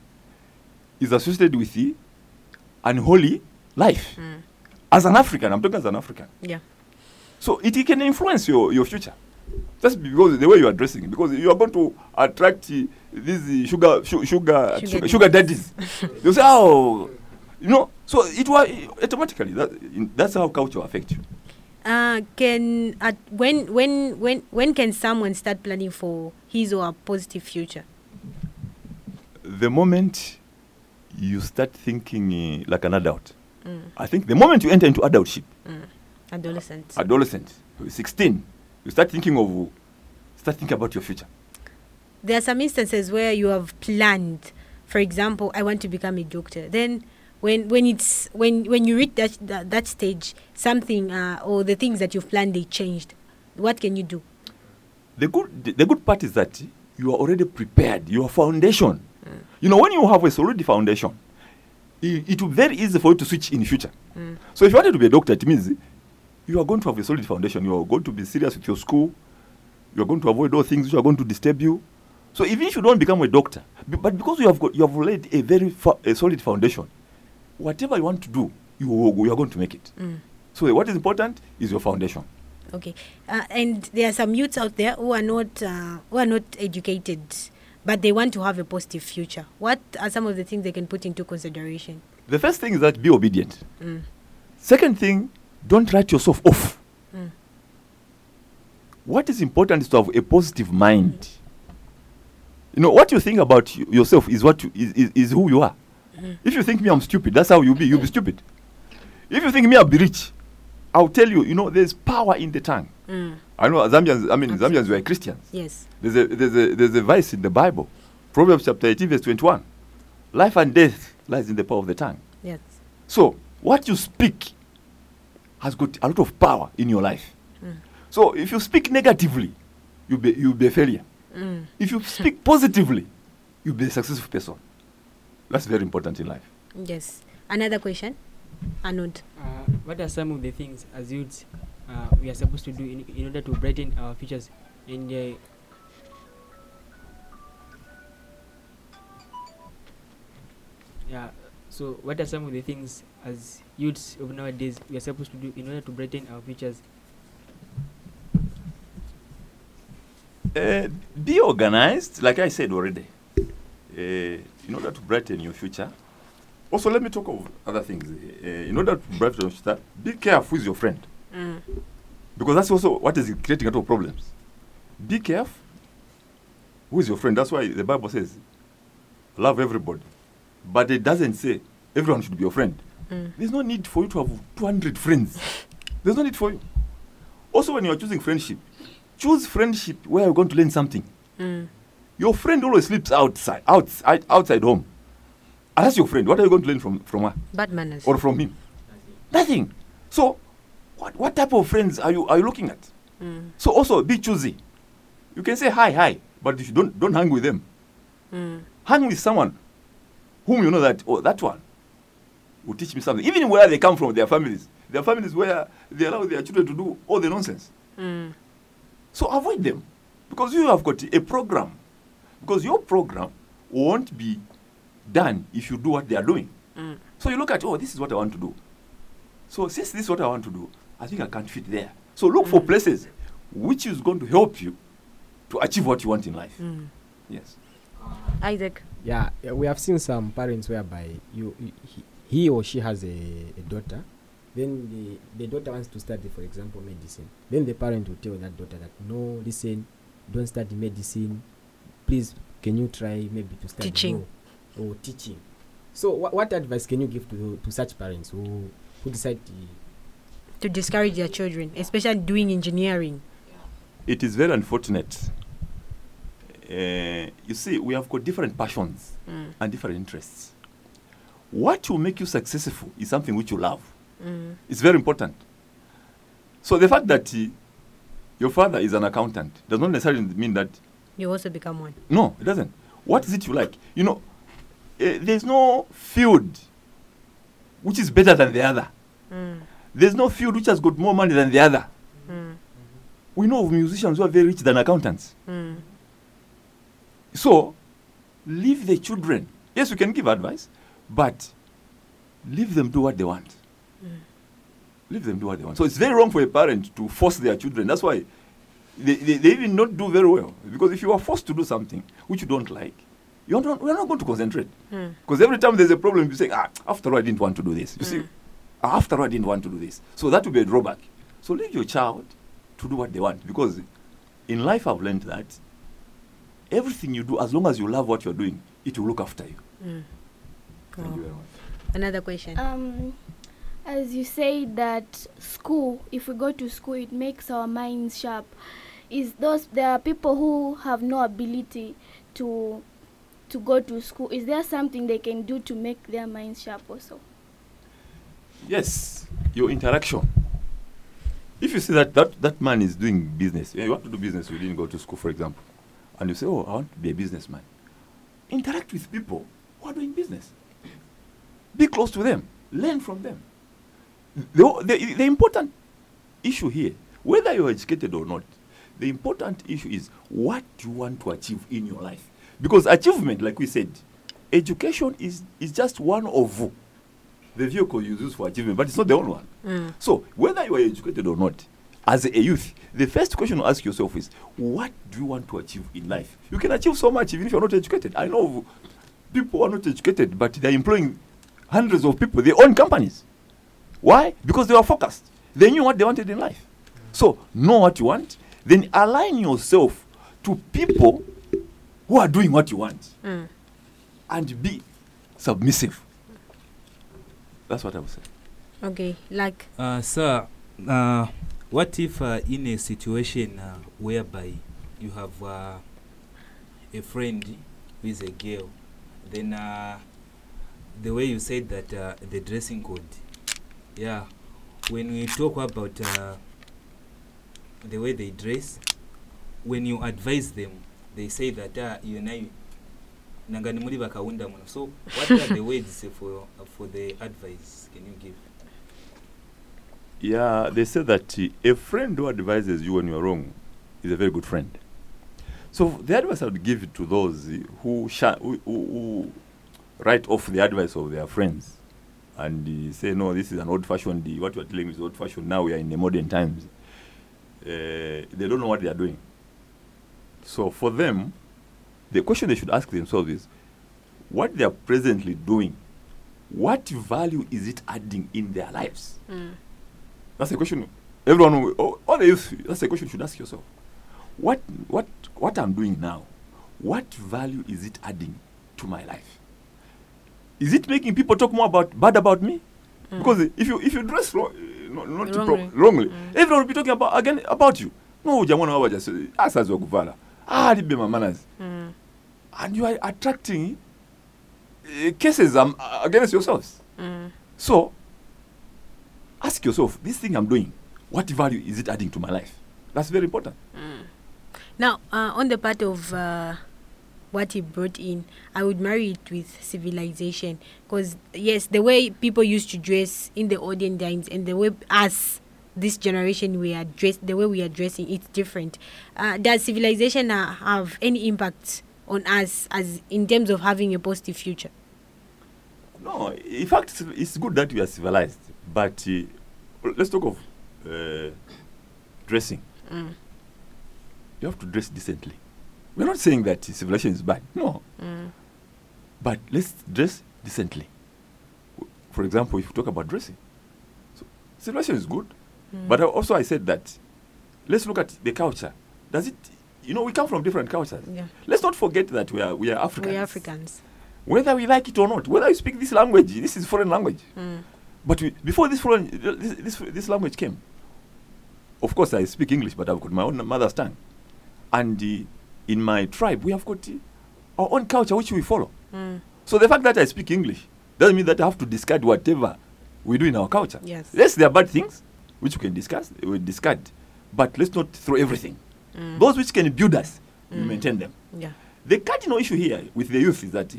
Speaker 9: is associated with the unholy life.
Speaker 13: Mm.
Speaker 9: As an African, I'm talking as an African.
Speaker 13: Yeah.
Speaker 9: So it, it can influence your, your future. Just because the way you are dressing, because you are going to attract uh, these uh, sugar su- sugar
Speaker 13: Sugar
Speaker 9: sugar, sugar daddies. you say, oh, you know. So it was automatically that in, that's how culture affects you.
Speaker 13: Uh, can at when when when when can someone start planning for his or her positive future?
Speaker 9: The moment you start thinking uh, like an adult,
Speaker 13: Mm.
Speaker 9: I think the moment you enter into adultship,
Speaker 13: Mm. Adolescent.
Speaker 9: adolescent, 16, you start thinking of start thinking about your future.
Speaker 13: there are some instances where you have planned for example i want to become a doctor then when when it's when when you reach that that, that stage something uh, or the things that you've planned they changed what can you do
Speaker 9: The good the, the good part is that you are already prepared. Your foundation. You know, when you have a solid foundation, it, it will be very easy for you to switch in the future.
Speaker 13: Mm.
Speaker 9: So if you wanted to be a doctor, it means you are going to have a solid foundation. You are going to be serious with your school. You are going to avoid all things which are going to disturb you. So even if you don't become a doctor, but because you have got, you have laid a very fa- a solid foundation, whatever you want to do, you, you are going to make it.
Speaker 13: Mm.
Speaker 9: So what is important is your foundation.
Speaker 13: okay uh, and there are some youths out there who are not uh, who are not educated but they want to have a positive future what are some of the things they can put into consideration
Speaker 9: The first thing is that be obedient.
Speaker 13: mm.
Speaker 9: Second thing, don't write yourself off.
Speaker 13: Mm.
Speaker 9: What is important is to have a positive mind. You know, what you think about y- yourself is what you, is, is, is who you are.
Speaker 13: Mhm.
Speaker 9: If you think me I'm stupid, that's how you'll be. You'll be stupid. If you think me I'll be rich, I'll tell you, you know, there's power in the tongue. I know Zambians, I mean, Zambians were Christians.
Speaker 13: yes
Speaker 9: There's a, there's, a, there's a verse in the Bible, Proverbs chapter 18, verse 21. Life and death lies in the power of the tongue.
Speaker 13: yes
Speaker 9: So, what you speak has got a lot of power in your life.
Speaker 13: Mm.
Speaker 9: So, if you speak negatively, you'll be, you'll be a failure.
Speaker 13: Mm.
Speaker 9: If you speak positively, you'll be a successful person. That's very important in life.
Speaker 13: yes another question Arnold.
Speaker 14: Uh, what are some of the things as youths uh, we are supposed to do in, in order to brighten our futures and uh, yeah so what are some of the things as youths of nowadays we are supposed to do in order to brighten our futures
Speaker 9: Uh, be organized, like I said already, uh, in order to brighten your future. Also, let me talk of other things. Uh, in order to brighten your future, be careful with your friend.
Speaker 13: Mm.
Speaker 9: Because that's also what is creating a lot of problems. Be careful who is your friend. That's why the Bible says, love everybody. But it doesn't say everyone should be your friend.
Speaker 13: Mm.
Speaker 9: There's no need for you to have 200 friends. There's no need for you. Also, when you're choosing friendship, choose friendship where you're going to learn something.
Speaker 13: Mm.
Speaker 9: Your friend always sleeps outside, outside, outside home. And that's your friend. What are you going to learn from, from her?
Speaker 13: Bad manners.
Speaker 9: Or from him? Nothing. So, what, what type of friends are you, are you looking at?
Speaker 13: Mm.
Speaker 9: So also be choosy. You can say hi, hi, but if you don't don't hang with them.
Speaker 13: Mm.
Speaker 9: Hang with someone whom you know that oh that one will teach me something. Even where they come from, their families, their families where they allow their children to do all the nonsense.
Speaker 13: Mm.
Speaker 9: So avoid them because you have got a program. Because your program won't be done if you do what they are doing.
Speaker 13: Mm.
Speaker 9: So you look at, oh, this is what I want to do. So since this is what I want to do, I think I can't fit there. So look for places which is going to help you to achieve what you want in life.
Speaker 13: Mm.
Speaker 9: Yes.
Speaker 13: Isaac.
Speaker 6: Yeah, yeah, we have seen some parents whereby you, you he, he or she has a, a daughter, then the, the daughter wants to study, for example, medicine. Then the parent will tell that daughter that no, listen, don't study medicine. Please, can you try maybe to study
Speaker 13: Teaching.
Speaker 6: law or teaching? So, wha- what advice can you give to to such parents who who decide to
Speaker 13: To discourage their children, especially doing engineering.
Speaker 9: It is very unfortunate. Uh, you see, we have got different passions
Speaker 13: Mm.
Speaker 9: and different interests. What will make you successful is something which you love.
Speaker 13: Mm.
Speaker 9: It's very important. So the fact that uh, your father is an accountant does not necessarily mean that
Speaker 13: You also become one.
Speaker 9: no, it doesn't. What is it you like? You know, uh, there's no field which is better than the other.
Speaker 13: Mm.
Speaker 9: There's no field which has got more money than the other.
Speaker 13: Mm.
Speaker 9: We know of musicians who are very rich than accountants.
Speaker 13: Mm.
Speaker 9: So, leave the children. Yes, we can give advice, but leave them do what they want. Leave them do what they want. So it's very wrong for a parent to force their children. That's why they, they, they even not do very well. Because if you are forced to do something which you don't like, you're not, you're not going to concentrate.
Speaker 13: Mm.
Speaker 9: Because every time there's a problem, you say, ah, after all, I didn't want to do this. You see, "Ah, after all, I didn't want to do this. So that will be a drawback. So leave your child to do what they want. Because in life, I've learned that everything you do, as long as you love what you're doing, it will look after you.
Speaker 13: Mm.
Speaker 9: Thank
Speaker 13: Wow.
Speaker 9: you very much.
Speaker 13: Another question.
Speaker 17: Um, as you say that school, if we go to school, it makes our minds sharp. Is those there are people who have no ability to to go to school? Is there something they can do to make their minds sharp also?
Speaker 9: Yes, your interaction. If you see that, that that man is doing business, you want to do business, you didn't go to school, for example, and you say, Oh, I want to be a businessman. Interact with people who are doing business. Be close to them, learn from them. The, the, the important issue here, whether you're educated or not, the important issue is what you want to achieve in your life. Because achievement, like we said, education is, is just one of the vehicle you use for achievement, but it's not the only one.
Speaker 13: Mm.
Speaker 9: So, whether you are educated or not, as a youth, the first question to ask yourself is, what do you want to achieve in life? You can achieve so much even if you're not educated. I know people who are not educated, but they're employing hundreds of people. They own companies. Why? Because they were focused. They knew what they wanted in life. So, know what you want, then align yourself to people who are doing what you want
Speaker 13: Mm.
Speaker 9: and be submissive. That's what I was saying.
Speaker 13: Okay, like
Speaker 15: Uh, sir, uh, what if uh, in a situation uh, whereby you have uh, a friend who is a girl, then uh, the way you said that uh, the dressing code, yeah, when we talk about uh, the way they dress, when you advise them, they say that uh, you know, nangani muri bakawunda muno. So, what are the words for for the advice can you give?
Speaker 9: Yeah, they say that a friend who advises you when you're wrong is a very good friend. So the advice I would give to those who, sha- who, who, write off the advice of their friends and uh, say, no, this is an old-fashioned, uh, what you are telling me is old-fashioned, now we are in the modern times. Uh, they don't know what they are doing. So for them, the question they should ask themselves is, what they are presently doing, what value is it adding in their lives?
Speaker 13: Mm.
Speaker 9: That's a question everyone, all, all the youth, that's a question you should ask yourself. What, what, what I'm doing now, what value is it adding to my life? Is it making people talk more about bad about me?
Speaker 13: Mm.
Speaker 9: Because if you if you dress wrong, not, not pro-
Speaker 13: Wrongly.
Speaker 9: mm. everyone will be talking about again about you. No, jamwana wawa just asas wakuvala. Ah, libe mamanas.
Speaker 13: Mm.
Speaker 9: And you are attracting uh, cases um, against yourselves.
Speaker 13: Mm.
Speaker 9: So, ask yourself, this thing I'm doing, what value is it adding to my life? That's very important.
Speaker 13: Now, uh, on the part of uh, what he brought in, I would marry it with civilization. Because, yes, the way people used to dress in the olden times and the way us, this generation, we are dressed, the way we are dressing, it's different. Uh, does civilization uh, have any impact on us as in terms of having a positive future?
Speaker 9: No, in fact, it's, it's good that we are civilized. But uh, let's talk of uh, dressing.
Speaker 13: Mm.
Speaker 9: You have to dress decently. We're not saying that civilization is bad. No.
Speaker 13: Mm.
Speaker 9: But let's dress decently. For example, if you talk about dressing, so civilization is good.
Speaker 13: Mm.
Speaker 9: But also, I said that let's look at the culture. Does it, you know, we come from different cultures.
Speaker 13: Yeah.
Speaker 9: Let's not forget that we are, we are Africans.
Speaker 13: We are Africans.
Speaker 9: Whether we like it or not, whether you speak this language, this is foreign language.
Speaker 13: Mm.
Speaker 9: But we, before this foreign, this, this, this language came, of course I speak English, but I've got my own mother's tongue. And uh, in my tribe, we have got uh, our own culture which we follow.
Speaker 13: Mm.
Speaker 9: So the fact that I speak English doesn't mean that I have to discard whatever we do in our culture.
Speaker 13: Yes.
Speaker 9: Yes, there are bad things which we can discuss, we discard, but let's not throw everything.
Speaker 13: Mm.
Speaker 9: Those which can build us, we
Speaker 13: Mm.
Speaker 9: maintain them.
Speaker 13: Yeah.
Speaker 9: The cardinal issue here with the youth is that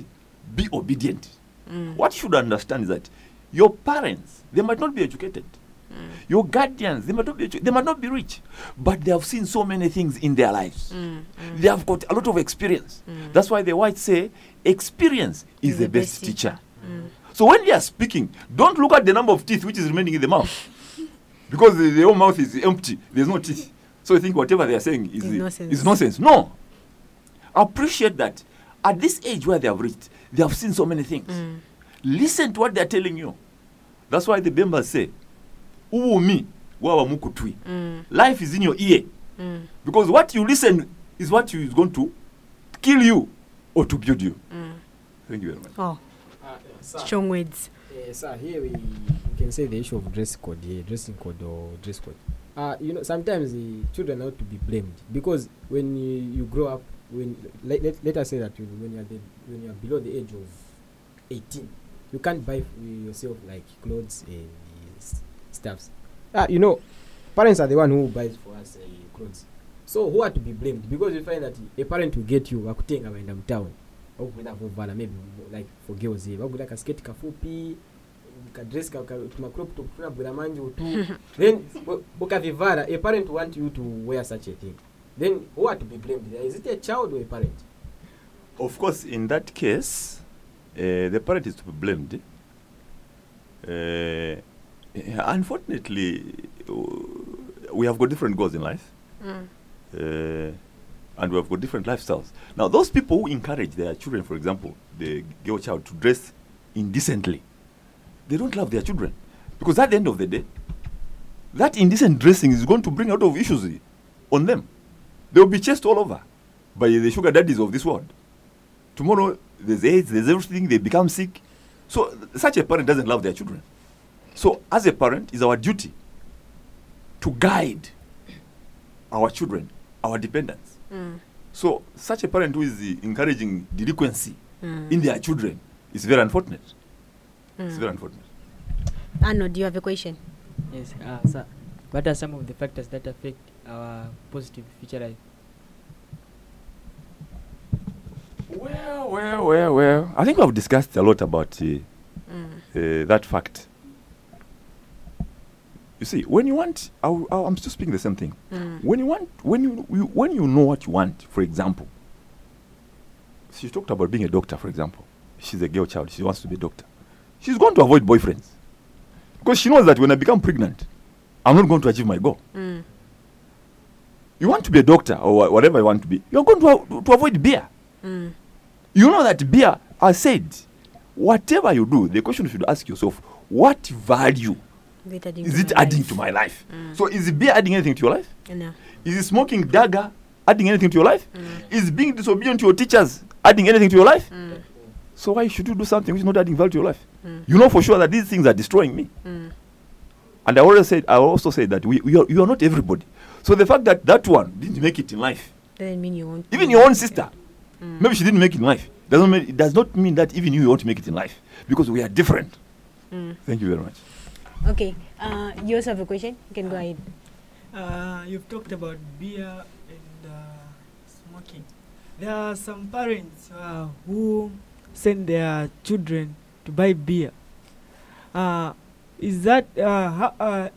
Speaker 9: be obedient.
Speaker 13: Mm.
Speaker 9: What you should understand is that your parents, they might not be educated.
Speaker 13: Mm.
Speaker 9: Your guardians, they might not be they might not be rich, but they have seen so many things in their lives.
Speaker 13: Mm, mm.
Speaker 9: They have got a lot of experience.
Speaker 13: Mm.
Speaker 9: That's why the whites say experience is,
Speaker 13: Is
Speaker 9: the,
Speaker 13: the
Speaker 9: best,
Speaker 13: best
Speaker 9: teacher.
Speaker 13: Mm.
Speaker 9: So when they are speaking, don't look at the number of teeth which is remaining in the mouth, because the, the whole mouth is empty. There's no teeth. So you think whatever they are saying is,
Speaker 13: Is nonsense.
Speaker 9: is nonsense. No. Appreciate that at this age where they have reached, they have seen so many things.
Speaker 13: Mm.
Speaker 9: Listen to what they are telling you. That's why the Bembas say, Uumi wawa mukutwi.
Speaker 13: Mm.
Speaker 9: Life is in your ear.
Speaker 13: Mm.
Speaker 9: Because what you listen is what you is going to kill you or to build you.
Speaker 13: Mm.
Speaker 9: Thank you very much.
Speaker 13: Oh,
Speaker 6: sir.
Speaker 13: strong words.
Speaker 6: Uh, sir, here we, we can say the issue of dress code, yeah, dressing code or dress code. Uh, you know, sometimes the children not to be blamed because when you, you grow up, when let, let, let us say that you, when you when you below the age of 18, you can't buy yourself like clothes and uh, stuffs. uh, you know, parents are the one who buys for us uh, clothes. So who are to be blamed? Because you find that a parent will get you akutenga waenda mtown okuenda kuvala maybe like for girls here bagula kasketi kafupi kadress ka, ka, tumacrop tunabwera manju utu then ukavivara a parent want you to wear such a thing then who are to be blamed is it a child or a parent
Speaker 9: Of course, in that case, uh, the parent is to be blamed. Uh, unfortunately, we have got different goals in life.
Speaker 13: Mm.
Speaker 9: uh, and we have got different lifestyles. Now, those people who encourage their children, for example, the girl child to dress indecently, they don't love their children. Because at the end of the day, that indecent dressing is going to bring a lot of issues on them. They will be chased all over by the sugar daddies of this world. Tomorrow, there's AIDS, there's everything, they become sick. So, such a parent doesn't love their children. So, as a parent, it's our duty to guide our children, our dependents.
Speaker 13: Mm.
Speaker 9: So, such a parent who is encouraging delinquency
Speaker 13: Mm.
Speaker 9: in their children is very unfortunate. It's
Speaker 13: Mm.
Speaker 9: very unfortunate.
Speaker 13: Arno, do you have a question?
Speaker 14: Yes, uh, sir. What are some of the factors that affect our positive future life?
Speaker 9: Well, well, well, well. I think we have discussed a lot about uh, uh, that fact. You see, when you want, I, w- I- I'm still speaking the same thing.
Speaker 13: Mm.
Speaker 9: When you want, when you, you when you know what you want, for example, she talked about being a doctor, for example. She's a girl child. She wants to be a doctor. She's going to avoid boyfriends because she knows that when I become pregnant, I'm not going to achieve my goal.
Speaker 13: Mm.
Speaker 9: You want to be a doctor or whatever you want to be, you're going to, to avoid beer.
Speaker 13: Mm.
Speaker 9: You know that beer, I said, whatever you do, the question you should ask yourself, what value
Speaker 13: Is it adding to my life?
Speaker 9: to my life?
Speaker 13: Mm.
Speaker 9: So is beer adding anything to your life?
Speaker 13: No.
Speaker 9: Is smoking dagga adding anything to your life?
Speaker 13: Mm.
Speaker 9: Is being disobedient to your teachers adding anything to your life? So why should you do something which is not adding value to your life?
Speaker 13: Mm.
Speaker 9: You know for sure that these things are destroying me.
Speaker 13: Mm.
Speaker 9: And I always said, I also said that we, we are, you are not everybody. So the fact that that one didn't make it in life,
Speaker 13: Doesn't mean you won't.
Speaker 9: even your own sister,
Speaker 13: Mm.
Speaker 9: maybe she didn't make it in life. Doesn't mean, it does not mean that even you want to make it in life because we are different.
Speaker 13: Mm.
Speaker 9: Thank you very much.
Speaker 13: Okay. Uh, you also have a question? You can go ahead.
Speaker 16: Uh, you've talked about beer and uh, smoking. There are some parents uh, who send their children to buy beer. Uh, is that uh, how, uh,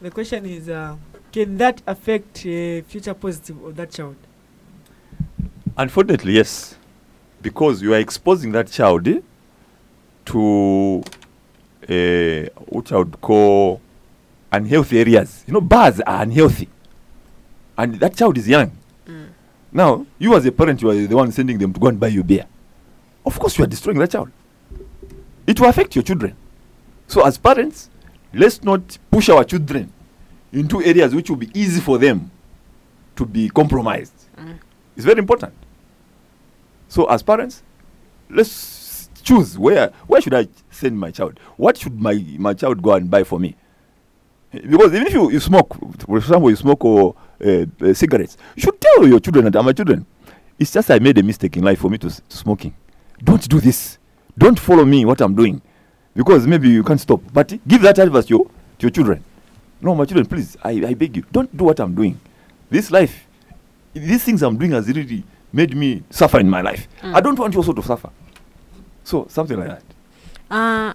Speaker 16: the question is uh, can that affect uh, future positive of that child?
Speaker 9: Unfortunately, yes, because you are exposing that child eh, to uh, what I would call unhealthy areas. You know, bars are unhealthy, and that child is young. Now, you as a parent, you are the one sending them to go and buy you beer. Of course, you are destroying that child. It will affect your children. So, as parents, let's not push our children into areas which will be easy for them to be compromised. It's very important. So, as parents, let's choose where where should I send my child? What should my my child go and buy for me? Because even if you, you smoke, for example, you smoke or uh, uh, cigarettes, you should tell your children that my children, it's just I made a mistake in life for me to, to smoking. Don't do this. Don't follow me what I'm doing, because maybe you can't stop. But give that advice to your, to your children. No, my children, please, I, I beg you, don't do what I'm doing. This life, these things I'm doing has really made me suffer in my life.
Speaker 13: Mm.
Speaker 9: I don't want you also to suffer. So something like that.
Speaker 13: uh,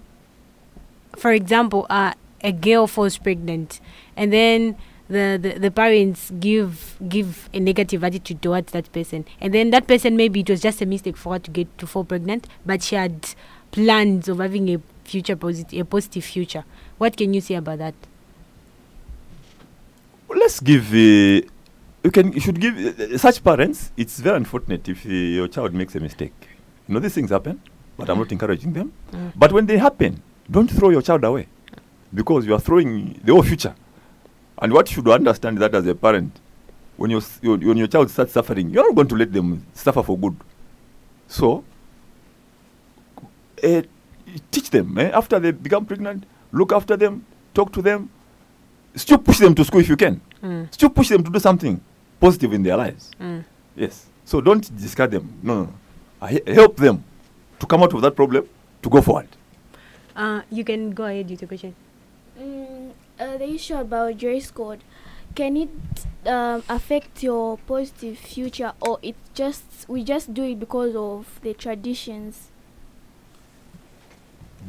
Speaker 13: for example, uh, a girl falls pregnant, and then the, the, the parents give give a negative attitude towards that person, and then that person maybe it was just a mistake for her to get to fall pregnant, but she had plans of having a future positive a positive future. What can you say about that?
Speaker 9: let's give uh, you can you should give uh, such parents it's very unfortunate if uh, your child makes a mistake you know these things happen but i'm not encouraging them
Speaker 13: Mm.
Speaker 9: but when they happen don't throw your child away because you are throwing the whole future and what you should understand that as a parent when your, your when your child starts suffering you're not going to let them suffer for good so uh, teach them eh? after they become pregnant look after them talk to them still push them to school if you can
Speaker 13: Mm.
Speaker 9: still push them to do something positive in their lives
Speaker 13: Mm.
Speaker 9: yes so don't discard them no no, no. I help them to come out of that problem to go forward
Speaker 13: Uh, you can go ahead with your question.
Speaker 17: Mm, uh, the issue about dress code, can it um, affect your positive future, or it just we just do it because of the traditions?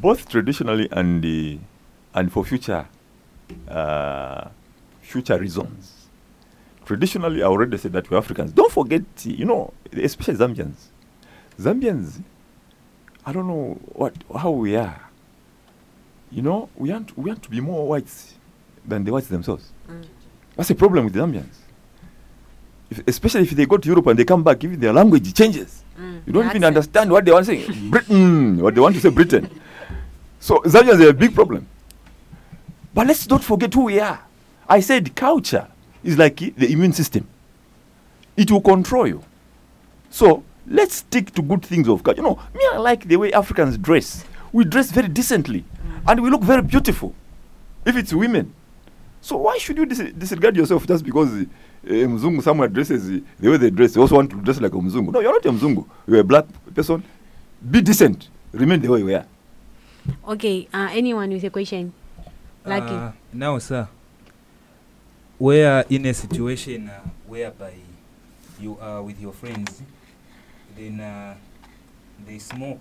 Speaker 9: both traditionally and uh, and for future uh, future reasons. Traditionally, I already said that we're Africans. Don't forget, you know, especially Zambians. Zambians, I don't know what how we are. You know, we want we want to be more whites than the whites themselves. That's a problem with the Zambians. If, especially if they go to Europe and they come back, even their language changes.
Speaker 13: Mm.
Speaker 9: You don't
Speaker 13: The
Speaker 9: even understand what they want to say. Britain, what they want to say, Britain. So Zambians are a big problem. But let's not forget who we are. I said culture is like the immune system. It will control you. So let's stick to good things of culture. You know, me I like the way Africans dress. We dress very decently, and we look very beautiful. If it's women, so why should you dis- disregard yourself just because uh, Mzungu somewhere dresses uh, the way they dress? They also want to dress like a Mzungu. No, you're not a Mzungu. You're a black person. Be decent. Remain the way you are.
Speaker 13: Okay, uh, anyone with a question? Lucky.
Speaker 15: Uh, now, sir, we are in a situation uh, whereby you are with your friends, then uh, they smoke,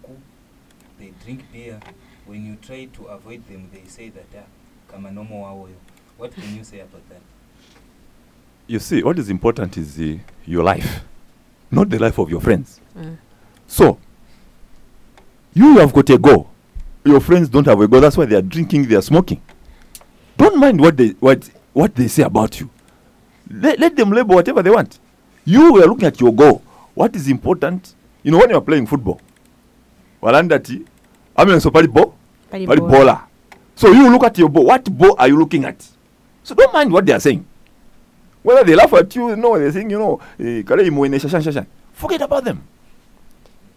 Speaker 15: they drink beer. When you try to avoid them, they say that uh, kama no more wawoyo. What can you say about that?
Speaker 9: You see, what is important is uh, your life, not the life of your friends.
Speaker 13: Mm.
Speaker 9: So, you have got a goal. Your friends don't have a goal. That's why they are drinking, they are smoking. Don't mind what they what what they say about you. Let, let them label whatever they want. You are looking at your goal. What is important? You know, when you are playing football, walandati, I mean, so pali ball,
Speaker 13: Pali
Speaker 9: pali
Speaker 13: ball.
Speaker 9: baller. So you look at your ball. What ball are you looking at? So don't mind what they are saying. Whether they laugh at you, no, they're saying, you know, eh, kale imoene shashan shashan. Forget about them.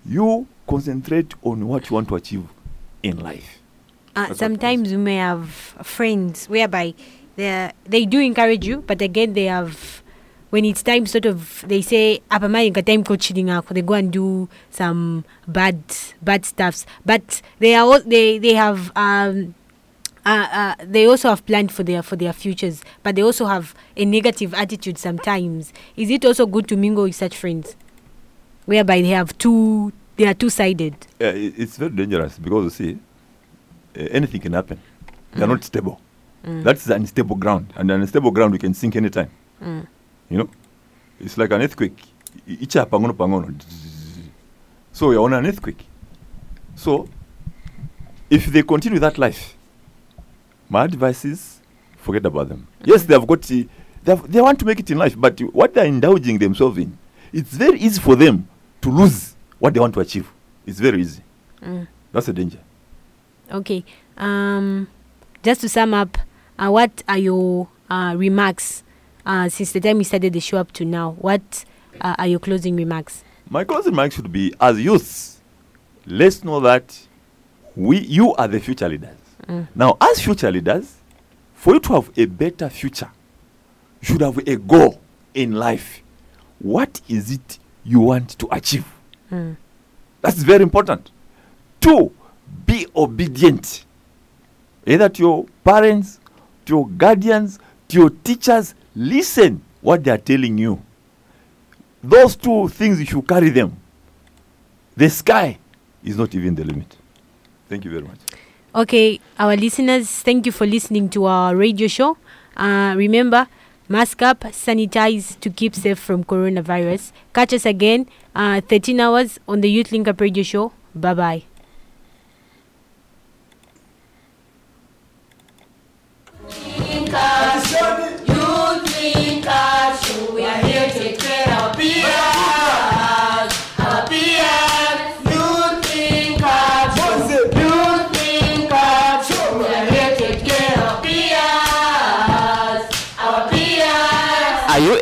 Speaker 9: You concentrate on what you want to achieve in life.
Speaker 13: Uh, sometimes you may have friends whereby they they do encourage you, but again they have when it's time sort of they say apamayinga time coaching they go and do some bad bad stuffs but they are all, they they have um uh, uh, they also have planned for their for their futures, but they also have a negative attitude sometimes. Is it also good to mingle with such friends, whereby they have two they are two sided?
Speaker 9: I- it's very dangerous because you see, uh, anything can happen. They're
Speaker 13: Mm.
Speaker 9: not stable.
Speaker 13: Mm.
Speaker 9: That's unstable ground, and an unstable ground you can sink anytime.
Speaker 13: Mm.
Speaker 9: You know, it's like an earthquake. Icha pangono pangono. So you're on an earthquake. So, if they continue that life, my advice is forget about them. Yes, they have got the, they, have, they want to make it in life, but what they're indulging themselves in, it's very easy for them to lose what they want to achieve. It's very easy.
Speaker 13: Mm.
Speaker 9: That's a danger.
Speaker 13: Okay. Um, just to sum up, uh, what are your uh, remarks uh, since the time we started the show up to now? What uh, are your closing remarks?
Speaker 9: My closing remark should be as youths, let's know that we you are the future leaders.
Speaker 13: Mm.
Speaker 9: Now, as future leaders, for you to have a better future, you should have a goal in life. What is it you want to achieve?
Speaker 13: Mm.
Speaker 9: That's very important. Two, be obedient. Either to your parents, to your guardians, to your teachers. Listen what they are telling you. Those two things you should carry them. The sky is not even the limit. Thank you very much.
Speaker 13: Okay, our listeners, thank you for listening to our radio show. Uh, remember, mask up, sanitize to keep safe from coronavirus. Catch us again, uh, 13 hours on the Youth Link Up radio show. Bye bye.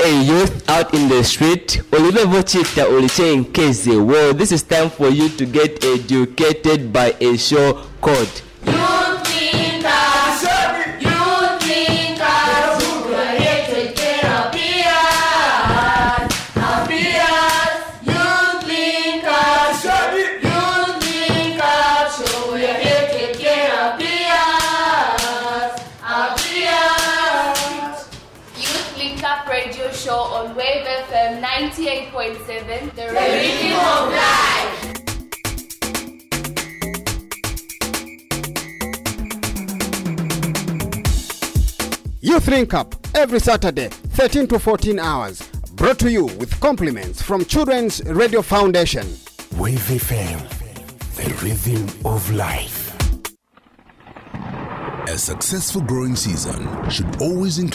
Speaker 2: A youth out in the street? Ulilovochita ulichenkeze. Well, this is time for you to get educated by a show called
Speaker 3: 98.7, the,
Speaker 1: rhythm of life.
Speaker 4: Youth Link Up every Saturday, 13 to 14 hours. Brought to you with compliments from Children's Radio Foundation.
Speaker 5: Wave FM, the rhythm of life.
Speaker 18: A successful growing season should always include